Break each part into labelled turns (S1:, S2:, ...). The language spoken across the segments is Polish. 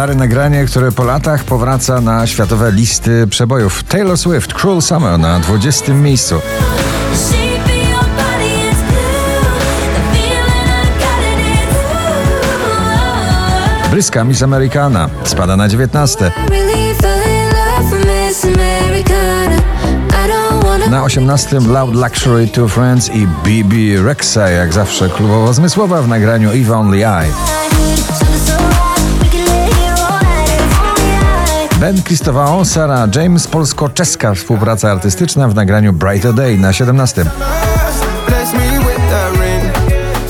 S1: Stare nagranie, które po latach powraca na światowe listy przebojów. Taylor Swift, Cruel Summer na 20 miejscu. Bryska Miss Americana spada na 19. Na 18 Loud Luxury Two Friends i BB Rexa, jak zawsze klubowo zmysłowa w nagraniu If Only I. Ben Christovao, Sarah James, polsko-czeska współpraca artystyczna w nagraniu Brighter Day na 17.
S2: Bless me with the ring.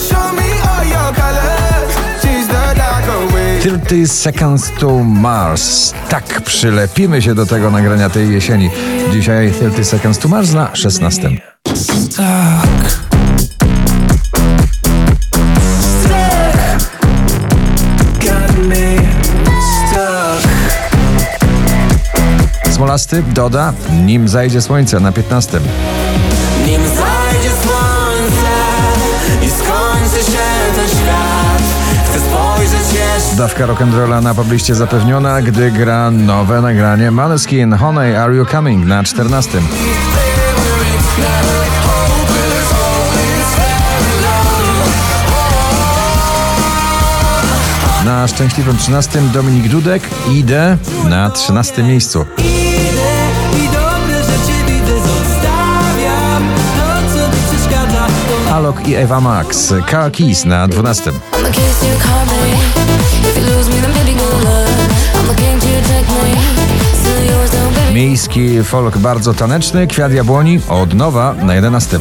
S2: Show me all your colors. She's the dark away.
S1: 30 Seconds to Mars. Tak przylepimy się do tego nagrania tej jesieni. Dzisiaj 30 Seconds to Mars na 16.
S2: Got
S1: 12 doda Nim zajdzie słońce na 15.
S2: Nim zajdzie słońce i skończy się ten świat Chcę spojrzeć jeszcze
S1: Dawka rock'n'rolla na pobliście zapewniona, gdy gra nowe nagranie Maneskin Honey Are You Coming na 14. Na szczęśliwym 13 Dominik Dudek idę na 13 miejscu. Alok i Ewa Max, Car Keys na 12.
S3: I'm the kiss you call me. If you lose me, then baby, good luck. I'm looking to take me. Still yours, though, baby.
S1: Miejski folk bardzo taneczny, Kwiat Jabłoni od nowa na 11.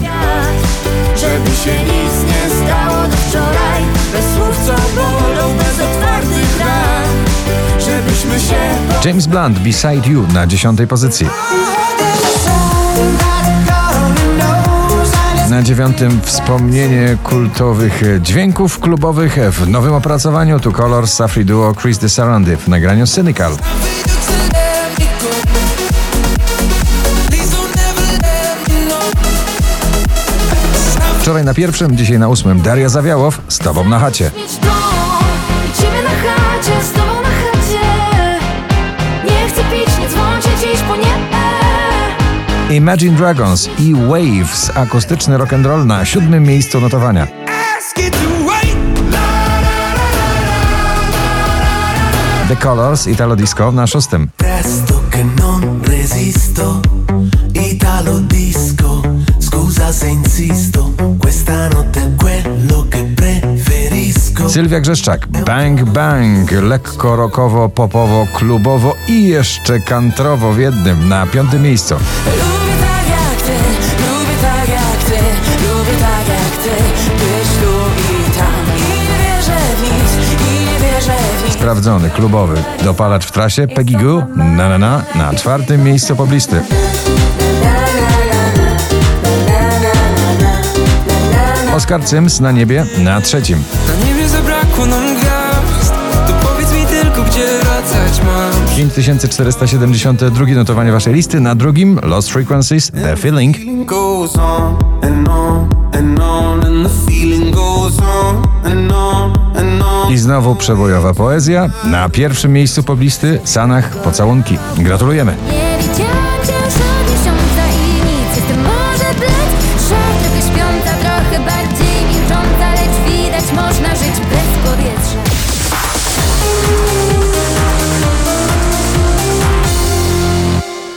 S4: Żeby się nic nie stało do wczoraj Bez słów co bolą, bez otwartych ran Żebyśmy się
S1: James Blunt, Beside You na 10 pozycji. Na dziewiątym wspomnienie kultowych dźwięków klubowych w nowym opracowaniu tu Colors, Safri Duo, Chris de Sarandi w nagraniu Cynical. Wczoraj na pierwszym, dzisiaj na ósmym Daria Zawiałow z Tobą na chacie. Imagine Dragons i Waves, akustyczny rock'n'roll na siódmym miejscu notowania. The Colors, Italo Disco na szóstym. Sylwia Grzeszczak, Bang Bang, lekko rockowo, popowo, klubowo i jeszcze kantrowo w jednym na piątym miejscu. Sprawdzony, klubowy, dopalacz w trasie, Peggy Goo, na na na, na czwartym miejscu poblisty. Oskar Cyms na niebie na trzecim.
S2: Na niebie zabrakło nam gwiazd. To powiedz mi tylko, gdzie wracać mam.
S1: 5472 notowanie waszej listy, na drugim Lost Frequencies, The Feeling.
S2: Goes on and on and on and the feeling goes on
S1: Znowu przebojowa poezja. Na pierwszym miejscu poblisty Sanach Pocałunki. Gratulujemy.
S3: Nie
S4: widziałam cię już miesiąca i nic, jestem może blec, szat, trochę śpiąca, trochę bardziej milcząca, lecz